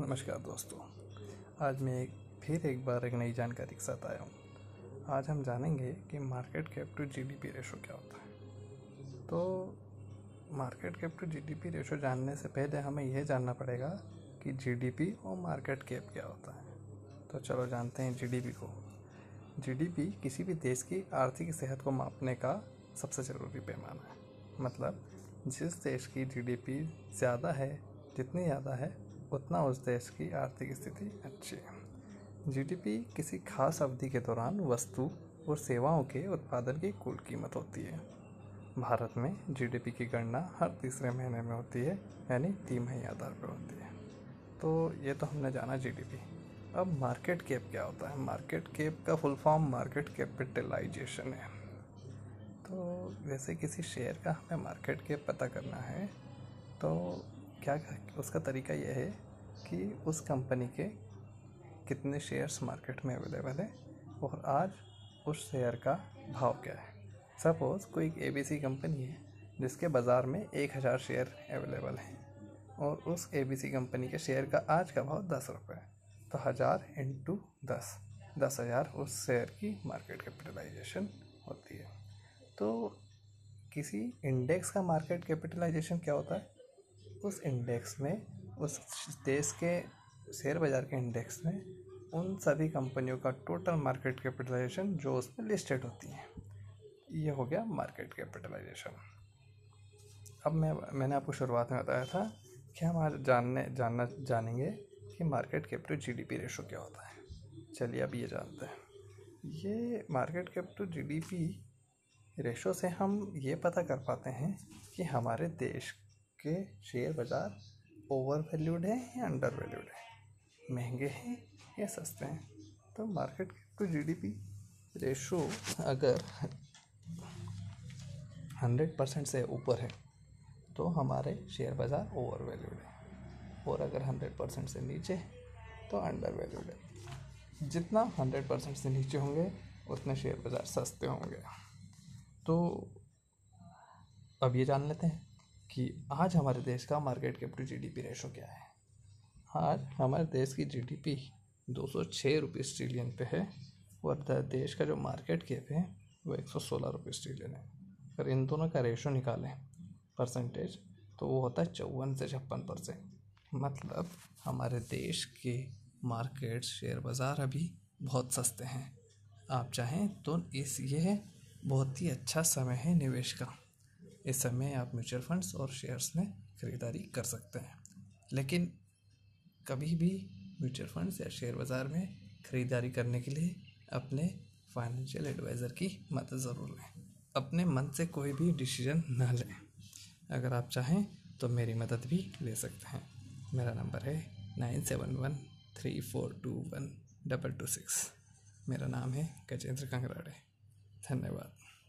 नमस्कार दोस्तों। आज मैं एक फिर एक बार एक नई जानकारी के साथ आया हूँ। आज हम जानेंगे कि market cap to GDP ratio क्या होता है। तो market cap to GDP ratio जानने से पहले हमें यह जानना पड़ेगा कि जीडीपी और मार्केट कैप क्या होता है। तो चलो जानते हैं जीडीपी को। जीडीपी किसी भी देश की आर्थिक सेहत को मापने का सबसे ज़रूरी पैमाना है। मतलब जिस देश की जीडीपी ज़्यादा है, जितनी ज़्यादा है उतना उस देश की आर्थिक स्थिति अच्छी है। जीडीपी किसी खास अवधि के दौरान वस्तु और सेवाओं के उत्पादन की कुल कीमत होती है। भारत में जीडीपी की गणना हर तीसरे महीने में होती है, यानी तिमाही आधार पर होती है। तो ये तो हमने जाना जीडीपी अब मार्केट कैप क्या होता है? मार्केट कैप का फुल फॉर्म मार्केट कैपिटलाइजेशन है। तो जैसे किसी शेयर का हमें मार्केट कैप पता करना है तो क्या उसका तरीका यह है कि उस कंपनी के कितने शेयर्स मार्केट में अवेलेबल है और आज उस शेयर का भाव क्या है? सपोज़ कोई ए बी सी कंपनी है जिसके बाज़ार में एक हज़ार शेयर अवेलेबल हैं और उस ए बी सी कंपनी के शेयर का आज का भाव दस रुपये है तो हज़ार इंटू दस दस हज़ार उस शेयर की मार्केट कैपिटलाइजेशन होती है। तो किसी इंडेक्स का मार्केट कैपिटलाइजेशन क्या होता है? उस इंडेक्स में, उस देश के शेयर बाज़ार के इंडेक्स में, उन सभी कंपनियों का टोटल मार्केट कैपिटलाइजेशन जो उसमें लिस्टेड होती हैं। ये हो गया मार्केट कैपिटलाइजेशन अब मैं, मैंने आपको शुरुआत में बताया था कि हम आज जानने, जानना, जानेंगे कि market cap to G D P ratio क्या होता है। चलिए अब ये जानते हैं। ये market cap to G D P ratio से हम ये पता कर पाते हैं कि हमारे देश के शेयर बाज़ार ओवर वैल्यूड है या अंडर वैल्यूड है? महँगे हैं या सस्ते हैं? तो मार्केट टू जीडीपी रेशो अगर हंड्रेड परसेंट से ऊपर है तो हमारे शेयर बाज़ार ओवर वैल्यूड है। और अगर हंड्रेड परसेंट से नीचे तो अंडर वैल्यूड है। जितना हंड्रेड परसेंट से नीचे होंगे, उतने शेयर बाज़ार सस्ते होंगे। तो अब ये जान लेते हैं कि आज हमारे देश का market cap to GDP ratio क्या है? आज हमारे देश की जीडीपी दो सौ छः ट्रिलियन पे है, और देश का जो मार्केट कैप है, वो एक सौ सोलह रुपीज़ ट्रिलियन है। अगर इन दोनों का रेशो निकालें परसेंटेज तो वो होता है चौवन से छप्पन परसेंट मतलब हमारे देश के मार्केट शेयर बाज़ार अभी बहुत सस्ते हैं। आप चाहें तो इस ये बहुत ही अच्छा समय है निवेश का। इस समय आप म्यूचुअल फंड्स और शेयर्स में ख़रीदारी कर सकते हैं। लेकिन कभी भी म्यूचुअल फंड्स या शेयर बाज़ार में ख़रीदारी करने के लिए अपने फाइनेंशियल एडवाइज़र की मदद ज़रूर लें। अपने मन से कोई भी डिसीज़न ना लें। अगर आप चाहें तो मेरी मदद भी ले सकते हैं। मेरा नंबर है nine seven one three four two one double two six. मेरा नाम है गजेंद्र कंगराड़े। धन्यवाद।